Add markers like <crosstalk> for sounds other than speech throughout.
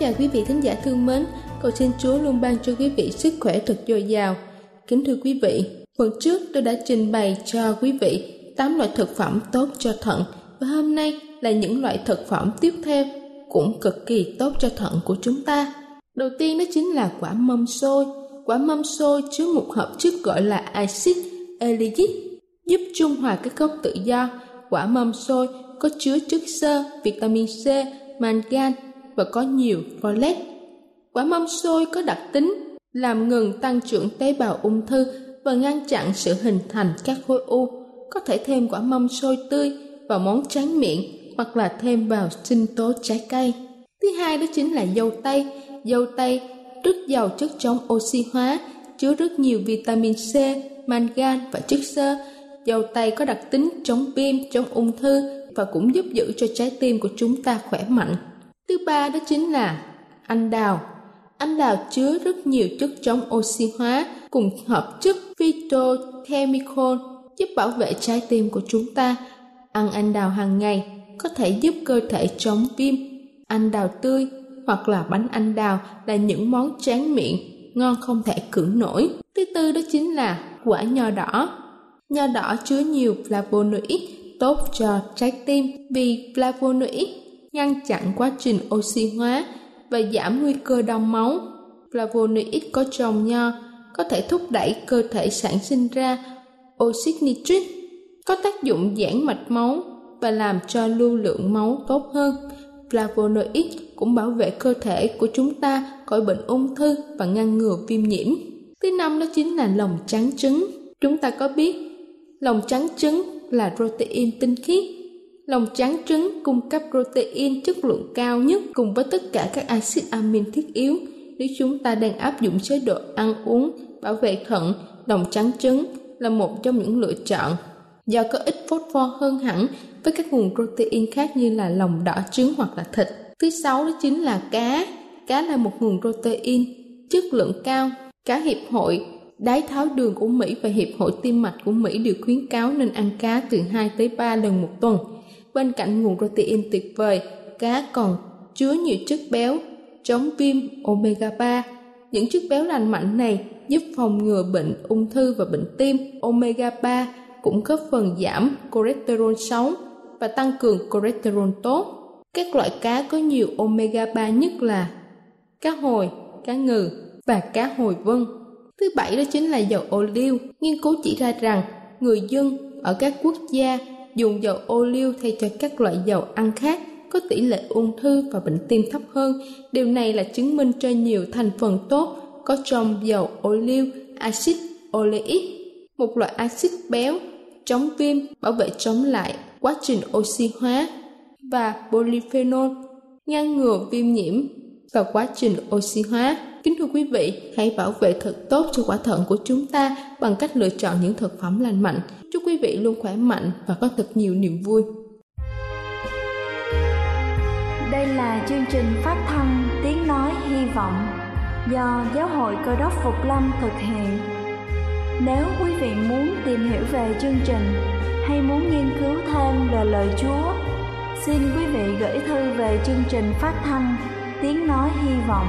Chào quý vị thính giả thương mến, cầu xin Chúa luôn ban cho quý vị sức khỏe thật dồi dào. Kính thưa quý vị, phần trước tôi đã trình bày cho quý vị 8 loại thực phẩm tốt cho thận và hôm nay là những loại thực phẩm tiếp theo cũng cực kỳ tốt cho thận của chúng ta. Đầu tiên đó chính là quả mâm xôi. Quả mâm xôi chứa một hợp chất gọi là axit ellagic giúp trung hòa các gốc tự do. Quả mâm xôi có chứa chất xơ, vitamin C, mangan, và có nhiều folate. Quả mâm xôi có đặc tính làm ngừng tăng trưởng tế bào ung thư và ngăn chặn sự hình thành các khối u. Có thể thêm quả mâm xôi tươi vào món tráng miệng hoặc là thêm vào sinh tố trái cây. Thứ hai đó chính là dâu tây. Dâu tây rất giàu chất chống oxy hóa, chứa rất nhiều vitamin C, mangan và chất xơ. Dâu tây có đặc tính chống viêm, chống ung thư và cũng giúp giữ cho trái tim của chúng ta khỏe mạnh. Thứ ba đó chính là anh đào. Anh đào chứa rất nhiều chất chống oxy hóa cùng hợp chất phytochemical giúp bảo vệ trái tim của chúng ta. Ăn anh đào hàng ngày có thể giúp cơ thể chống viêm. Anh đào tươi hoặc là bánh anh đào là những món tráng miệng ngon không thể cưỡng nổi. Thứ tư đó chính là quả nho đỏ. Nho đỏ chứa nhiều flavonoid tốt cho trái tim vì flavonoid ngăn chặn quá trình oxy hóa và giảm nguy cơ đông máu. Flavonoid có trong nho có thể thúc đẩy cơ thể sản sinh ra oxit nitric, có tác dụng giãn mạch máu và làm cho lưu lượng máu tốt hơn. Flavonoid cũng bảo vệ cơ thể của chúng ta khỏi bệnh ung thư và ngăn ngừa viêm nhiễm. Thứ năm đó chính là lòng trắng trứng. Chúng ta có biết lòng trắng trứng là protein tinh khiết Lòng trắng trứng cung cấp protein chất lượng cao nhất cùng với tất cả các axit amin thiết yếu. Nếu chúng ta đang áp dụng chế độ ăn uống bảo vệ thận, lòng trắng trứng là một trong những lựa chọn. Do có ít phốt pho hơn hẳn với các nguồn protein khác như là lòng đỏ trứng hoặc là thịt. Thứ sáu đó chính là cá. Cá là một nguồn protein chất lượng cao. Cá hiệp hội đái tháo đường của Mỹ và Hiệp hội tim mạch của Mỹ đều khuyến cáo nên ăn cá từ 2 tới 3 lần một tuần Bên cạnh nguồn protein tuyệt vời, cá còn chứa nhiều chất béo, chống viêm omega 3. Những chất béo lành mạnh này giúp phòng ngừa bệnh ung thư và bệnh tim. Omega 3 cũng góp phần giảm cholesterol xấu và tăng cường cholesterol tốt. Các loại cá có nhiều omega 3 nhất là cá hồi, cá ngừ và cá hồi vân. Thứ bảy đó chính là dầu ô liu. Nghiên cứu chỉ ra rằng người dân ở các quốc gia dùng dầu ô liu thay cho các loại dầu ăn khác có tỷ lệ ung thư và bệnh tim thấp hơn. Điều này là chứng minh cho nhiều thành phần tốt có trong dầu ô liu, axit oleic, một loại axit béo chống viêm, bảo vệ chống lại quá trình oxy hóa và polyphenol ngăn ngừa viêm nhiễm và quá trình oxy hóa. Kính thưa quý vị, hãy bảo vệ thật tốt cho quả thận của chúng ta bằng cách lựa chọn những thực phẩm lành mạnh. Chúc quý vị luôn khỏe mạnh và có thật nhiều niềm vui. Đây là chương trình phát thanh Tiếng Nói Hy Vọng do Giáo hội Cơ đốc Phục Lâm thực hiện. Nếu quý vị muốn tìm hiểu về chương trình hay muốn nghiên cứu thêm về lời Chúa, xin quý vị gửi thư về chương trình phát thanh Tiếng Nói Hy Vọng,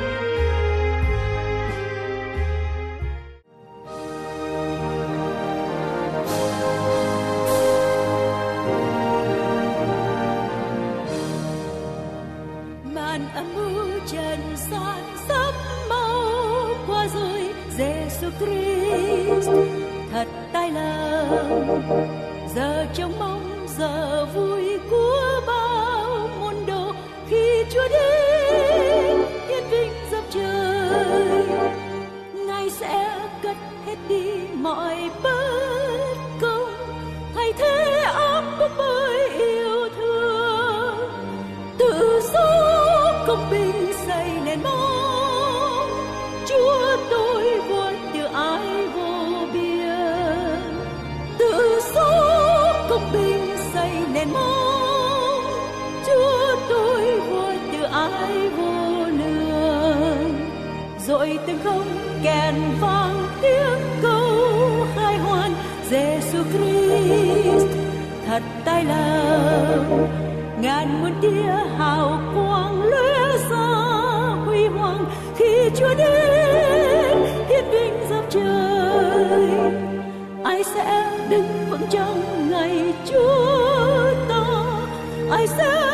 trong mong giờ vui của bao môn đồ khi chúa đến. Yên vinh dập trời, ngài sẽ cất hết đi mọi bớt dội tiếng không kèn vang tiếng câu khai hoan Giêsu Christ, thật tài lòng ngàn muôn tia hào quang lóe ra huy hoàng, khi Chúa đến, thiên binh giáp trời. Ai sẽ đứng vững trong ngày Chúa ta? Ai sẽ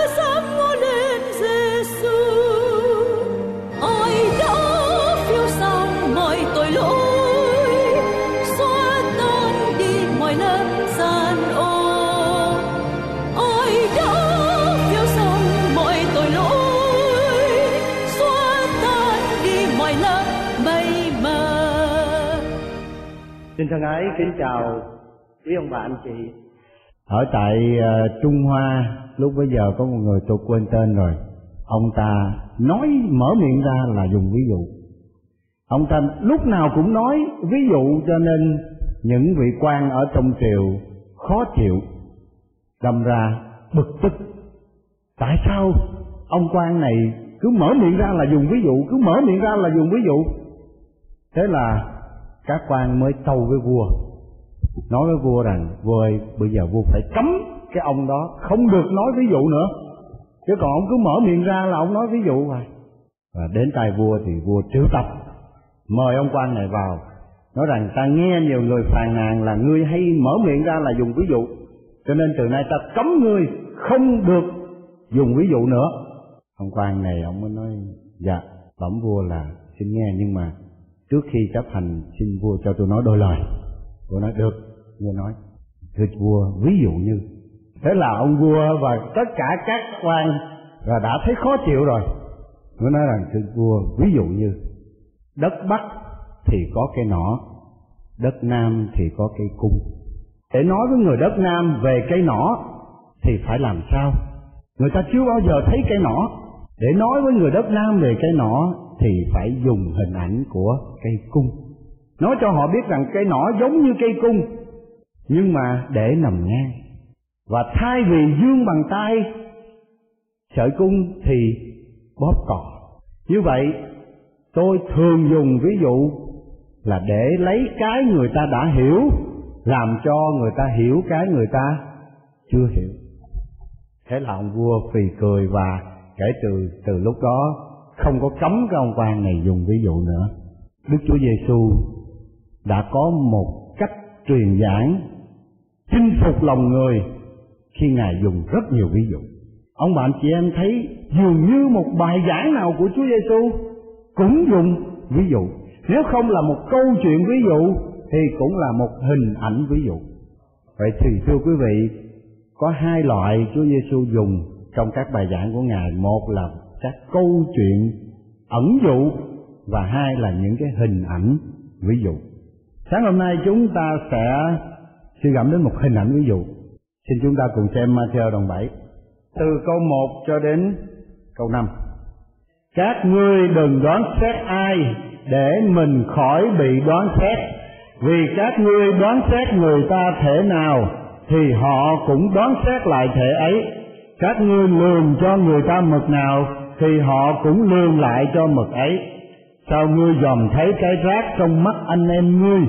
Xin thân ái kính chào quý ông bà anh chị. ở tại uh, Trung Hoa lúc bấy giờ có một người tôi quên tên rồi. Ông ta nói mở miệng ra là dùng ví dụ. Ông ta lúc nào cũng nói ví dụ cho nên những vị quan ở trong triều khó chịu đâm ra bực tức. Tại sao ông quan này cứ mở miệng ra là dùng ví dụ cứ mở miệng ra là dùng ví dụ? Thế là các quan mới tâu với vua. Nói với vua rằng, vua ơi, bây giờ vua phải cấm cái ông đó không được nói ví dụ nữa. Chứ còn ông cứ mở miệng ra là ông nói ví dụ rồi và đến tay vua thì vua triệu tập, mời ông quan này vào. Nói rằng, ta nghe nhiều người phàn nàn là ngươi hay mở miệng ra là dùng ví dụ. Cho nên từ nay ta cấm ngươi không được dùng ví dụ nữa. Ông quan này ông mới nói dạ bẩm vua là xin nghe nhưng mà trước khi chấp hành, xin vua cho tôi nói đôi lời. Vua nói, được. Vua nói, thưa vua, ví dụ như thế là ông vua và tất cả các quan là đã thấy khó chịu rồi. Vua nói rằng, thưa vua, ví dụ như đất bắc thì có cây nỏ, đất nam thì có cây cung. Để nói với người đất nam về cây nỏ thì phải làm sao? Người ta chưa bao giờ thấy cây nỏ để nói với người đất nam về cây nỏ thì phải dùng hình ảnh của cây cung. Nói cho họ biết rằng cây nỏ giống như cây cung, nhưng mà để nằm ngang. Và thay vì dương bằng tay, sợi cung thì bóp cò như vậy, tôi thường dùng ví dụ là để lấy cái người ta đã hiểu, làm cho người ta hiểu cái người ta chưa hiểu. Thế là ông vua phì cười và kể từ từ lúc đó, không có cấm cái ông quan này dùng ví dụ nữa. Đức chúa giêsu đã có một cách truyền giảng chinh phục lòng người khi ngài dùng rất nhiều ví dụ. Ông bạn chị em thấy dường như một bài giảng nào của chúa giêsu cũng dùng ví dụ. Nếu không là một câu chuyện ví dụ, thì cũng là một hình ảnh ví dụ. Vậy thì thưa quý vị, có hai loại chúa giêsu dùng trong các bài giảng của ngài. Một là các câu chuyện ẩn dụ và hai là những cái hình ảnh ví dụ. Sáng hôm nay chúng ta sẽ suy gẫm đến một hình ảnh ví dụ. Xin chúng ta cùng xem Matthew đoạn 7 từ câu 1 cho đến câu 5 các ngươi đừng đoán xét ai để mình khỏi bị đoán xét. Vì các ngươi đoán xét người ta thể nào thì họ cũng đoán xét lại thể ấy các ngươi lường cho người ta mực nào, thì họ cũng lường lại cho mực ấy. Sao ngươi dòm thấy cái rác trong mắt anh em ngươi,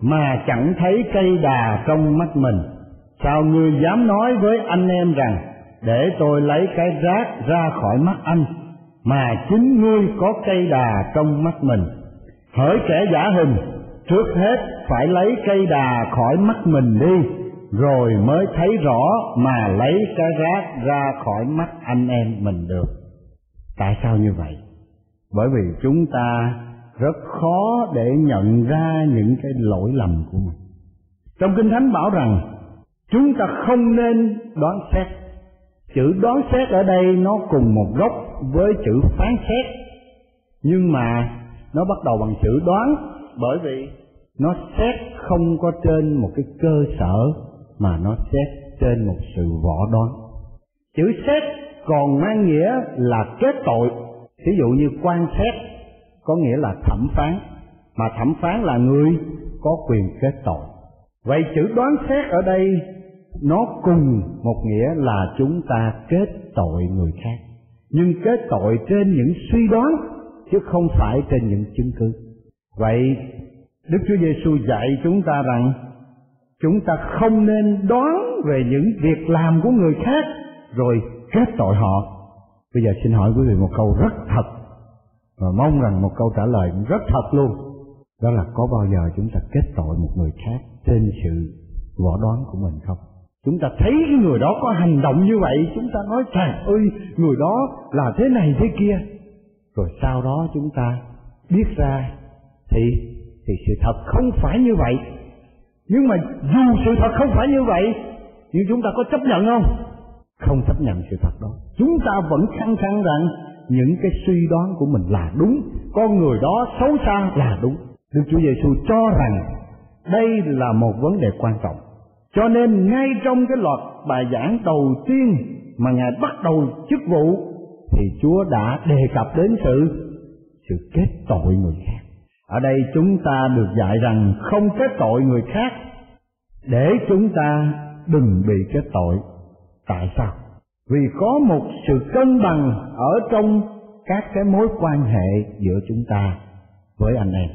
mà chẳng thấy cây đà trong mắt mình? Sao ngươi dám nói với anh em rằng, để tôi lấy cái rác ra khỏi mắt anh, mà chính ngươi có cây đà trong mắt mình? Hỡi kẻ giả hình, trước hết phải lấy cây đà khỏi mắt mình đi rồi mới thấy rõ mà lấy cái rác ra khỏi mắt anh em mình được. Tại sao như vậy? Bởi vì chúng ta rất khó để nhận ra những cái lỗi lầm của mình. Trong kinh thánh bảo rằng, chúng ta không nên đoán xét. Chữ đoán xét ở đây nó cùng một gốc với chữ phán xét. Nhưng mà nó bắt đầu bằng chữ đoán, bởi vì nó xét không có trên một cái cơ sở mà nó xét trên một sự võ đoán. Chữ xét còn mang nghĩa là kết tội. Ví dụ như quan xét có nghĩa là thẩm phán, mà thẩm phán là người có quyền kết tội. Vậy chữ đoán xét ở đây nó cùng một nghĩa là chúng ta kết tội người khác. Nhưng kết tội trên những suy đoán, chứ không phải trên những chứng cứ. Vậy đức chúa giêsu dạy chúng ta rằng chúng ta không nên đoán về những việc làm của người khác rồi kết tội họ. Bây giờ xin hỏi quý vị một câu rất thật, và mong rằng một câu trả lời rất thật luôn. Đó là có bao giờ chúng ta kết tội một người khác trên sự võ đoán của mình không? Chúng ta thấy cái người đó có hành động như vậy, chúng ta nói, trời ơi, người đó là thế này thế kia. Rồi sau đó chúng ta biết ra thì thì sự thật không phải như vậy nhưng mà dù sự thật không phải như vậy nhưng chúng ta có chấp nhận không? Không chấp nhận sự thật đó. Chúng ta vẫn khăng khăng rằng những cái suy đoán của mình là đúng, con người đó xấu xa là đúng. Đức chúa giêsu cho rằng đây là một vấn đề quan trọng. Cho nên ngay trong cái loạt bài giảng đầu tiên mà ngài bắt đầu chức vụ, thì chúa đã đề cập đến sự sự kết tội người khác ở đây chúng ta được dạy rằng không kết tội người khác, để chúng ta đừng bị kết tội. Tại sao? Vì có một sự cân bằng ở trong các cái mối quan hệ giữa chúng ta với anh em.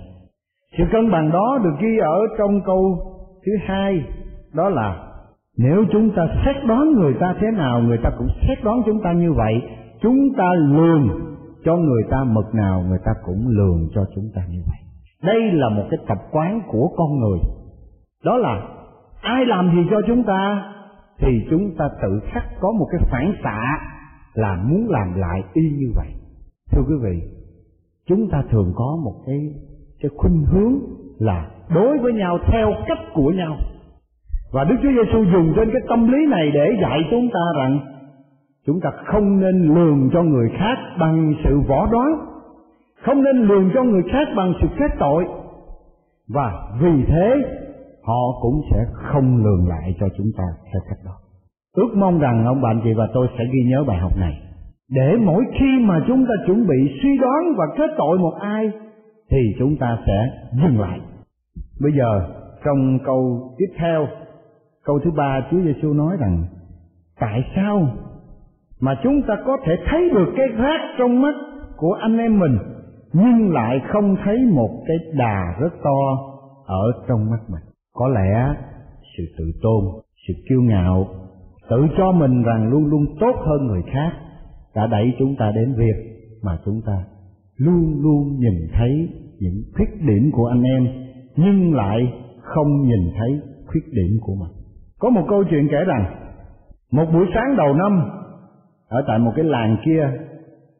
Sự cân bằng đó được ghi ở trong câu thứ hai, đó là nếu chúng ta xét đoán người ta thế nào, người ta cũng xét đoán chúng ta như vậy, chúng ta lường cho người ta mực nào, người ta cũng lường cho chúng ta như vậy. Đây là một cái tập quán của con người. Đó là, ai làm gì cho chúng ta? Thì chúng ta tự khắc có một cái phản xạ là muốn làm lại y như vậy. Thưa quý vị, chúng ta thường có một cái cái khuynh hướng là đối với nhau theo cách của nhau. Và Đức Chúa Giêsu dùng trên cái tâm lý này để dạy chúng ta rằng chúng ta không nên lường cho người khác bằng sự võ đoán, không nên lường cho người khác bằng sự kết tội. Và vì thế họ cũng sẽ không lường lại cho chúng ta theo cách đó. Ước mong rằng ông bạn chị và tôi sẽ ghi nhớ bài học này để mỗi khi mà chúng ta chuẩn bị suy đoán và kết tội một ai thì chúng ta sẽ dừng lại. Bây giờ trong câu tiếp theo Câu thứ ba Chúa Giêsu nói rằng Tại sao mà chúng ta có thể thấy được cái rác trong mắt của anh em mình nhưng lại không thấy một cái đà rất to ở trong mắt mình. Có lẽ sự tự tôn, sự kiêu ngạo, tự cho mình rằng luôn luôn tốt hơn người khác đã đẩy chúng ta đến việc mà chúng ta luôn luôn nhìn thấy những khuyết điểm của anh em nhưng lại không nhìn thấy khuyết điểm của mình. Có một câu chuyện kể rằng một buổi sáng đầu năm ở tại một cái làng kia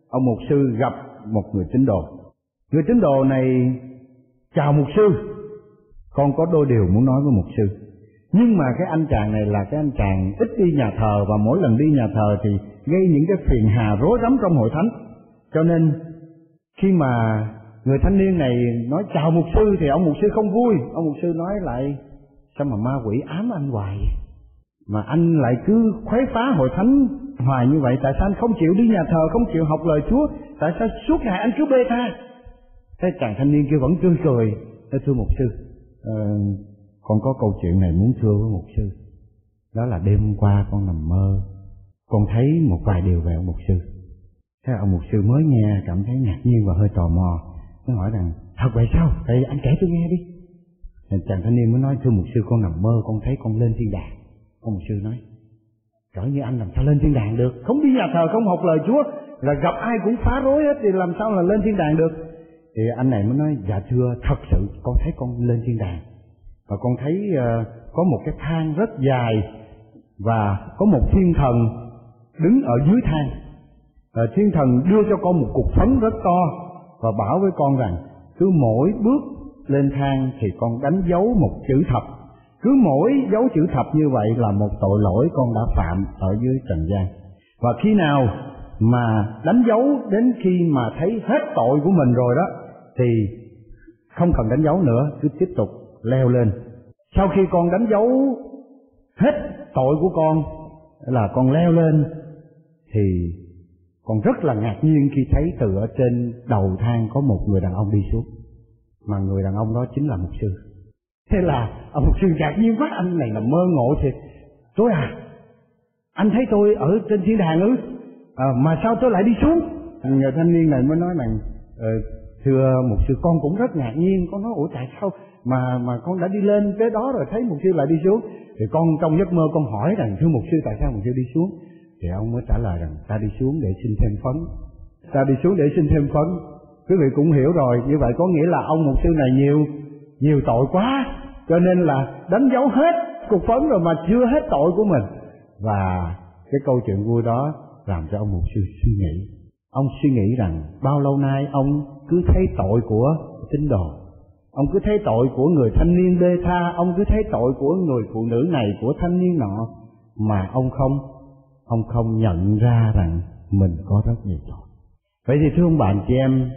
ông mục sư gặp một người tín đồ. Người tín đồ này chào mục sư, con có đôi điều muốn nói với mục sư. Nhưng mà cái anh chàng này là cái anh chàng ít đi nhà thờ và mỗi lần đi nhà thờ thì gây những cái phiền hà rối rắm trong hội thánh. cho nên khi mà người thanh niên này nói chào mục sư thì ông mục sư không vui ông mục sư nói lại sao mà ma quỷ ám anh hoài mà anh lại cứ khuấy phá hội thánh hoài như vậy tại sao anh không chịu đi nhà thờ không chịu học lời chúa? Tại sao suốt ngày anh cứ bê tha? Thế chàng thanh niên kia vẫn tươi cười. Nói thưa mục sư à, con có câu chuyện này muốn thưa với mục sư. Đó là đêm hôm qua con nằm mơ con thấy một vài điều về ông mục sư. Thế ông mục sư mới nghe cảm thấy ngạc nhiên và hơi tò mò. Nó hỏi rằng thật vậy sao? Thì anh kể tôi nghe đi. Chàng thanh niên mới nói thưa mục sư con nằm mơ con thấy con lên thiên đàng. Ông mục sư nói cỡ như anh làm sao lên thiên đàng được? Không đi nhà thờ không học lời chúa là gặp ai cũng phá rối hết thì làm sao là lên thiên đàng được? Thì anh này mới nói dạ thưa thật sự con thấy con lên thiên đàng. Và con thấy uh, có một cái thang rất dài và có một thiên thần đứng ở dưới thang. Và thiên thần đưa cho con một cục phấn rất to và bảo với con rằng cứ mỗi bước lên thang thì con đánh dấu một chữ thập cứ mỗi dấu chữ thập như vậy là một tội lỗi con đã phạm ở dưới trần gian. Và khi nào mà đánh dấu đến khi mà thấy hết tội của mình rồi đó, thì không cần đánh dấu nữa, cứ tiếp tục leo lên. Sau khi con đánh dấu hết tội của con là con leo lên, thì con rất là ngạc nhiên khi thấy từ ở trên đầu thang có một người đàn ông đi xuống. Mà người đàn ông đó chính là mục sư thế là ông mục sư ngạc nhiên quá anh này là mơ ngộ thiệt tôi à anh thấy tôi ở trên thiên đàng ư? À, mà sao tôi lại đi xuống? Người thanh niên này mới nói rằng ờ, thưa mục sư con cũng rất ngạc nhiên con nói ủa tại sao mà mà con đã đi lên tới đó rồi thấy mục sư lại đi xuống? Thì con trong giấc mơ con hỏi rằng thưa mục sư tại sao mục sư đi xuống? Thì ông mới trả lời rằng ta đi xuống để xin thêm phấn. Ta đi xuống để xin thêm phấn. Quý vị cũng hiểu rồi như vậy có nghĩa là ông mục sư này nhiều nhiều tội quá cho nên là đánh dấu hết cục phấn rồi mà chưa hết tội của mình. Và cái câu chuyện vui đó làm cho ông mục sư suy nghĩ. Ông suy nghĩ rằng bao lâu nay ông cứ thấy tội của tín đồ? Ông cứ thấy tội của người thanh niên bê tha, ông cứ thấy tội của người phụ nữ này, của thanh niên nọ, mà ông không ông không nhận ra rằng mình có rất nhiều tội. Vậy thì thưa ông bạn chị em,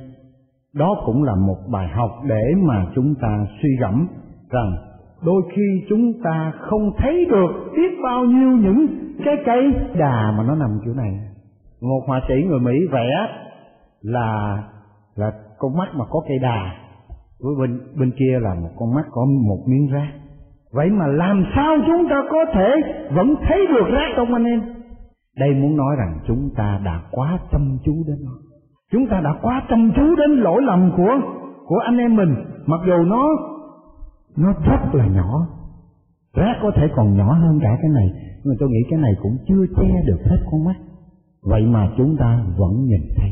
đó cũng là một bài học để mà chúng ta suy gẫm rằng, đôi khi chúng ta không thấy được biết bao nhiêu những cái cây đà mà nó nằm chỗ này. Một họa sĩ người mỹ vẽ là là con mắt mà có cây đà. Với bên bên kia là một con mắt có một miếng rác. Vậy mà làm sao chúng ta có thể vẫn thấy được rác không anh em? Đây muốn nói rằng chúng ta đã quá chăm chú đến nó. Chúng ta đã quá chăm chú đến lỗi lầm của của anh em mình. Mặc dù nó nó rất là nhỏ. Rác có thể còn nhỏ hơn cả cái này nhưng mà tôi nghĩ cái này cũng chưa che được hết con mắt. Vậy mà chúng ta vẫn nhìn thấy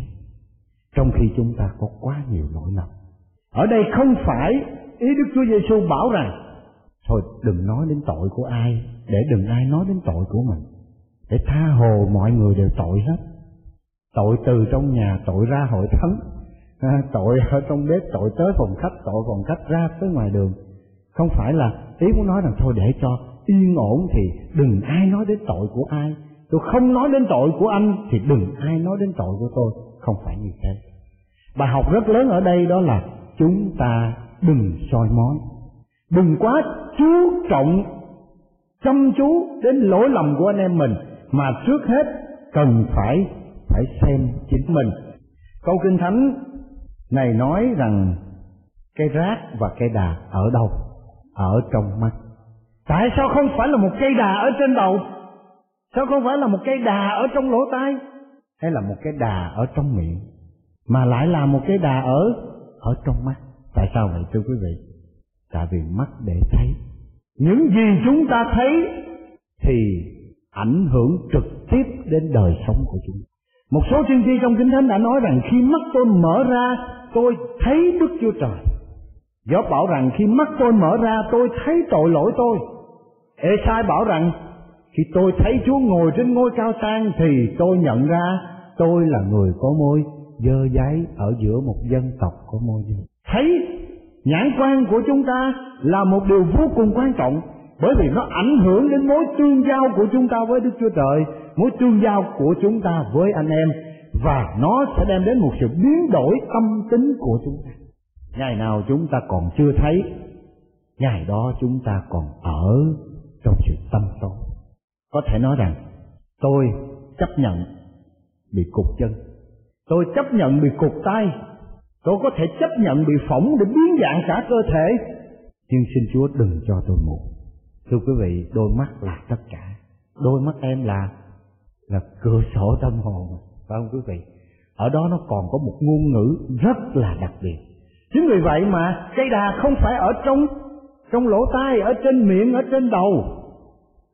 trong khi chúng ta có quá nhiều lỗi lầm ở đây không phải ý đức chúa giêsu bảo rằng thôi đừng nói đến tội của ai để đừng ai nói đến tội của mình. Để tha hồ mọi người đều tội hết. Tội từ trong nhà tội ra hội thánh. À, tội ở trong bếp tội tới phòng khách tội phòng khách ra tới ngoài đường không phải là ý muốn nói rằng thôi để cho yên ổn thì đừng ai nói đến tội của ai. Tôi không nói đến tội của anh thì đừng ai nói đến tội của tôi. Không phải như thế. Bài học rất lớn ở đây đó là chúng ta đừng soi mói. Đừng quá chú trọng, chăm chú đến lỗi lầm của anh em mình mà trước hết cần phải phải xem chính mình. Câu kinh thánh này nói rằng cái rác và cái đà ở đâu? Ở trong mắt. Tại sao không phải là một cây đà ở trên đầu? Sao không phải là một cây đà ở trong lỗ tai? Hay là một cái đà ở trong miệng mà lại là một cái đà ở ở trong mắt? Tại sao vậy thưa quý vị? Tại vì mắt để thấy. Những gì chúng ta thấy thì ảnh hưởng trực tiếp đến đời sống của chúng. Một số tiên tri trong kinh thánh đã nói rằng khi mắt tôi mở ra tôi thấy đức chúa trời Gió bảo rằng khi mắt tôi mở ra tôi thấy tội lỗi tôi Ê sai bảo rằng khi tôi thấy Chúa ngồi trên ngôi cao sang thì tôi nhận ra tôi là người có môi dơ giấy ở giữa một dân tộc có môi dơ. Thấy nhãn quan của chúng ta là một điều vô cùng quan trọng bởi vì nó ảnh hưởng đến mối tương giao của chúng ta với Đức Chúa Trời, mối tương giao của chúng ta với anh em và nó sẽ đem đến một sự biến đổi tâm tính của chúng ta ngày nào chúng ta còn chưa thấy, ngày đó chúng ta còn ở trong sự tâm tối. Có thể nói rằng, tôi chấp nhận bị cục chân. Tôi chấp nhận bị cục tay. Tôi có thể chấp nhận bị phỏng để biến dạng cả cơ thể. Nhưng xin chúa đừng cho tôi mù. Thưa quý vị, đôi mắt là tất cả. Đôi mắt em là là cửa sổ tâm hồn. Phải không quý vị? Ở đó nó còn có một ngôn ngữ rất là đặc biệt chính vì vậy mà cây đà không phải ở trong trong lỗ tai, ở trên miệng, ở trên đầu.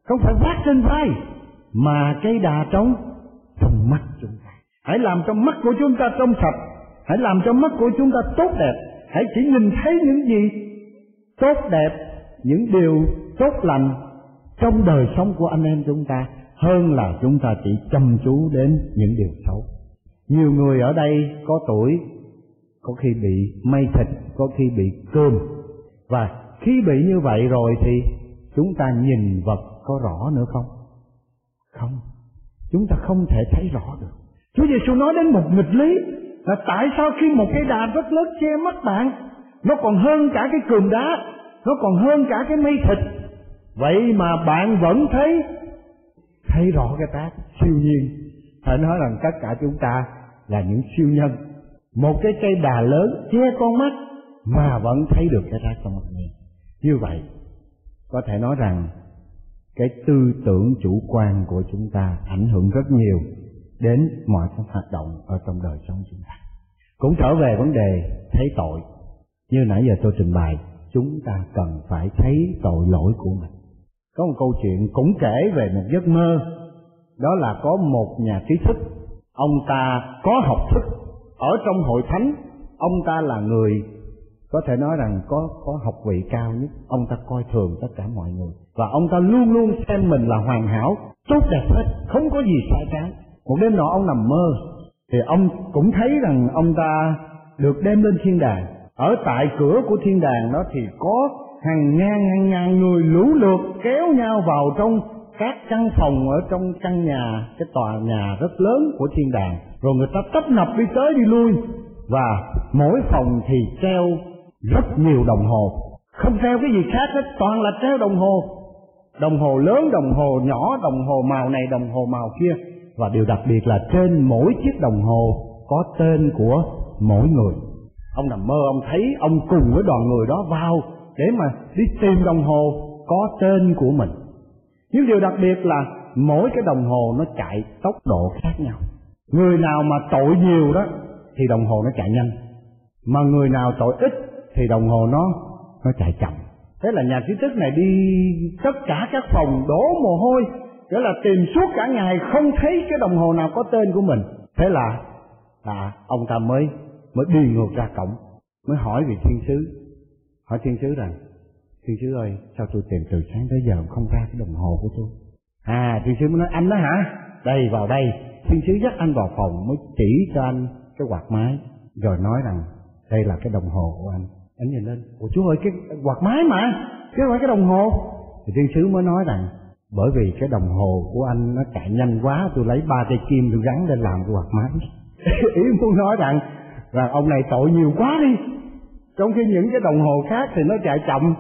Không phải vác trên vai, mà cây đà trong trong mắt chúng ta. Hãy làm cho mắt của chúng ta trong sạch, hãy làm cho mắt của chúng ta tốt đẹp. Hãy chỉ nhìn thấy những gì tốt đẹp, những điều tốt lành trong đời sống của anh em chúng ta, hơn là chúng ta chỉ chăm chú đến những điều xấu. Nhiều người ở đây có tuổi có khi bị mây thịt, có khi bị cơm. Và khi bị như vậy rồi thì chúng ta nhìn vật có rõ nữa không? Không. Chúng ta không thể thấy rõ được. Chúa Giêsu nói đến một nghịch lý là tại sao khi một cái đà rất lớn che mắt bạn, nó còn hơn cả cái cườm đá, nó còn hơn cả cái mây thịt. Vậy mà bạn vẫn thấy thấy rõ cái tác siêu nhiên. Phải nói rằng tất cả chúng ta là những siêu nhân một cái cây đà lớn che con mắt mà vẫn thấy được cái tác trong mặt mình. Như vậy, có thể nói rằng cái tư tưởng chủ quan của chúng ta ảnh hưởng rất nhiều đến mọi cái hoạt động ở trong đời sống chúng ta. Cũng trở về vấn đề thấy tội. Như nãy giờ tôi trình bày, chúng ta cần phải thấy tội lỗi của mình. Có một câu chuyện cũng kể về một giấc mơ. Đó là có một nhà trí thức, ông ta có học thức ở trong hội thánh, ông ta là người có thể nói rằng có có học vị cao nhất. Ông ta coi thường tất cả mọi người. Và ông ta luôn luôn xem mình là hoàn hảo, tốt đẹp hết, không có gì sai trái. Một đêm nọ ông nằm mơ, thì ông cũng thấy rằng ông ta được đem lên thiên đàng. Ở tại cửa của thiên đàng đó thì có hàng ngàn hàng ngàn người lũ lượt kéo nhau vào trong các căn phòng ở trong căn nhà, cái tòa nhà rất lớn của thiên đàng rồi người ta tấp nập đi tới đi lui. Và mỗi phòng thì treo rất nhiều đồng hồ. Không treo cái gì khác hết, toàn là treo đồng hồ. Đồng hồ lớn, đồng hồ nhỏ, đồng hồ màu này, đồng hồ màu kia. Và điều đặc biệt là trên mỗi chiếc đồng hồ có tên của mỗi người. Ông nằm mơ, ông thấy ông cùng với đoàn người đó vào để mà đi tìm đồng hồ có tên của mình. Nhưng điều đặc biệt là mỗi cái đồng hồ nó chạy tốc độ khác nhau người nào mà tội nhiều đó, thì đồng hồ nó chạy nhanh. Mà người nào tội ít, thì đồng hồ nó nó chạy chậm. Thế là nhà trí thức này đi tất cả các phòng đổ mồ hôi, nghĩa là tìm suốt cả ngày không thấy cái đồng hồ nào có tên của mình. Thế là à ông ta mới mới đi ngược ra cổng, mới hỏi vị thiên sứ. Hỏi thiên sứ rằng, thiên sứ ơi, sao tôi tìm từ sáng tới giờ không ra cái đồng hồ của tôi? À thiên sứ mới nói, anh đó hả? Đây, vào đây thiên sứ dắt anh vào phòng mới chỉ cho anh cái quạt máy, rồi nói rằng, đây là cái đồng hồ của anh. Anh nhìn lên, ủa chú ơi, cái quạt máy mà, chứ không phải cái đồng hồ. Thì thiên sứ mới nói rằng, bởi vì cái đồng hồ của anh nó chạy nhanh quá, tôi lấy ba cây kim tôi gắn lên làm cái quạt máy. <laughs> Ý muốn nói rằng là ông này tội nhiều quá đi. Trong khi những cái đồng hồ khác thì nó chạy chậm,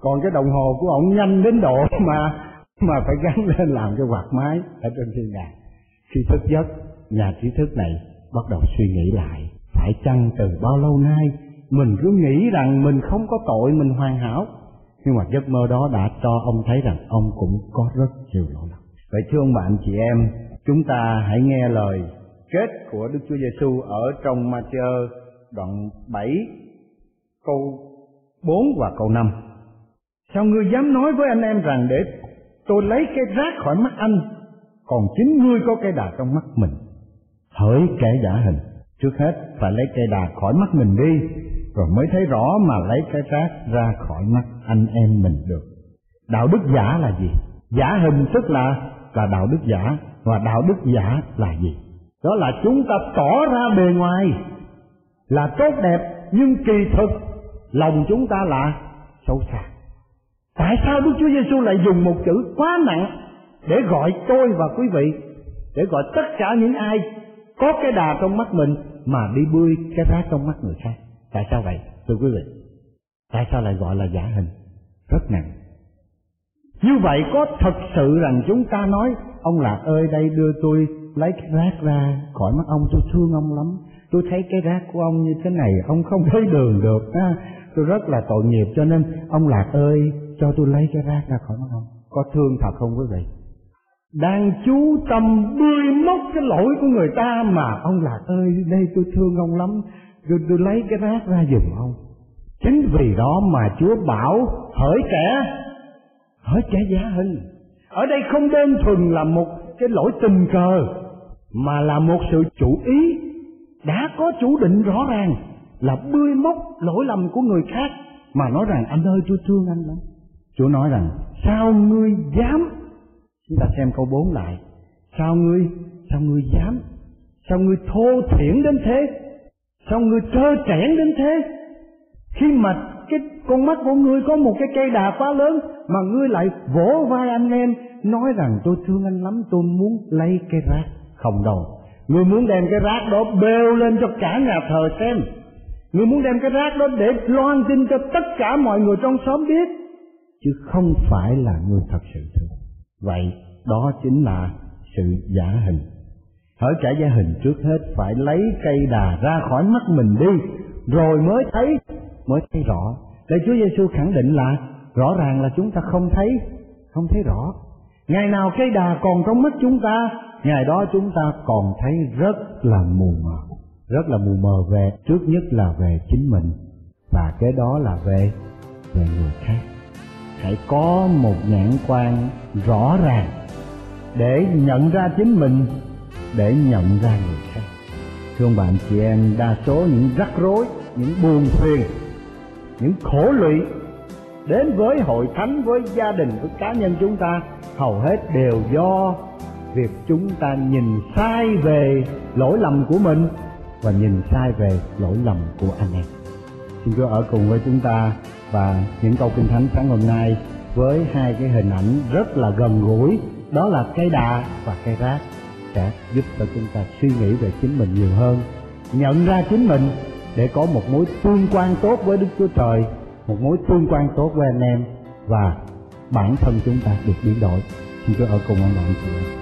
còn cái đồng hồ của ông nhanh đến độ mà mà phải gắn lên làm cái quạt máy ở trên thiên đàng khi thức giấc, nhà trí thức này bắt đầu suy nghĩ lại, phải chăng từ bao lâu nay mình cứ nghĩ rằng mình không có tội, mình hoàn hảo? Nhưng mà giấc mơ đó đã cho ông thấy rằng ông cũng có rất nhiều lỗi lầm. Vậy thưa ông bạn chị em, chúng ta hãy nghe lời kết của Đức Chúa Giêsu ở trong Matthew đoạn 7 câu 4 và câu 5 Sao ngươi dám nói với anh em rằng để tôi lấy cái rác khỏi mắt anh còn chính ngươi có cây đà trong mắt mình Hỡi kẻ giả hình, Trước hết phải lấy cây đà khỏi mắt mình đi, Rồi mới thấy rõ mà lấy cái rác ra khỏi mắt anh em mình được Đạo đức giả là gì? Giả hình tức là là đạo đức giả, Và đạo đức giả là gì? Đó là chúng ta tỏ ra bề ngoài, Là tốt đẹp, nhưng kỳ thực, lòng chúng ta là sâu xa tại sao đức chúa giêsu lại dùng một chữ quá nặng để gọi tôi và quý vị, để gọi tất cả những ai có cái đà trong mắt mình mà đi bươi cái rác trong mắt người khác. Tại sao vậy, thưa quý vị? Tại sao lại gọi là giả hình? Rất nặng như vậy có thật sự rằng chúng ta nói, ông lạc ơi, đây đưa tôi lấy cái rác ra, khỏi mắt ông, tôi thương ông lắm. Tôi thấy cái rác của ông như thế này, ông không thấy đường được, ha. tôi rất là tội nghiệp cho nên, ông lạc ơi, cho tôi lấy cái rác ra khỏi mắt ông. Có thương thật không quý vị? Đang chú tâm bươi móc cái lỗi của người ta mà ông lạc ơi đây tôi thương ông lắm. Tôi, tôi lấy cái rác ra giùm ông. Chính vì đó mà chúa bảo hỡi kẻ hỡi kẻ giả hình. Ở đây không đơn thuần là một cái lỗi tình cờ mà là một sự chủ ý đã có chủ định rõ ràng là bươi móc lỗi lầm của người khác. Mà nói rằng anh ơi tôi thương anh lắm. Chúa nói rằng sao ngươi dám chúng ta xem câu 4 lại. Sao ngươi sao ngươi dám? Sao ngươi thô thiển đến thế? Sao ngươi trơ trẽn đến thế? Khi mà cái con mắt của ngươi có một cái cây đà quá lớn mà ngươi lại vỗ vai anh em, nói rằng, tôi thương anh lắm, tôi muốn lấy cái rác. Không đâu. Ngươi muốn đem cái rác đó bêu lên cho cả nhà thờ xem. Ngươi muốn đem cái rác đó để loan tin cho tất cả mọi người trong xóm biết. Chứ không phải là người thật sự thương vậy đó chính là sự giả hình. Hỡi cả giả hình, trước hết phải lấy cây đà ra khỏi mắt mình đi, rồi mới thấy mới thấy rõ. Để Chúa Giêsu khẳng định là rõ ràng là chúng ta không thấy không thấy rõ. Ngày nào cây đà còn trong mắt chúng ta, ngày đó chúng ta còn thấy rất là mù mờ, rất là mù mờ về, trước nhất là về chính mình, và cái đó là về về người khác hãy có một nhãn quan rõ ràng để nhận ra chính mình, để nhận ra người khác. Thưa ông bạn chị em, đa số những rắc rối, những buồn phiền, những khổ lụy đến với hội thánh, với gia đình, với cá nhân chúng ta, hầu hết đều do việc chúng ta nhìn sai về lỗi lầm của mình và nhìn sai về lỗi lầm của anh em. Xin Chúa ở cùng với chúng ta và những câu kinh thánh sáng hôm nay với hai cái hình ảnh rất là gần gũi. Đó là cây đà và cây rác sẽ giúp cho chúng ta suy nghĩ về chính mình nhiều hơn. Nhận ra chính mình để có một mối tương quan tốt với Đức Chúa Trời, một mối tương quan tốt với anh em và bản thân chúng ta được biến đổi. Xin Chúa ở cùng anh bạn chị em.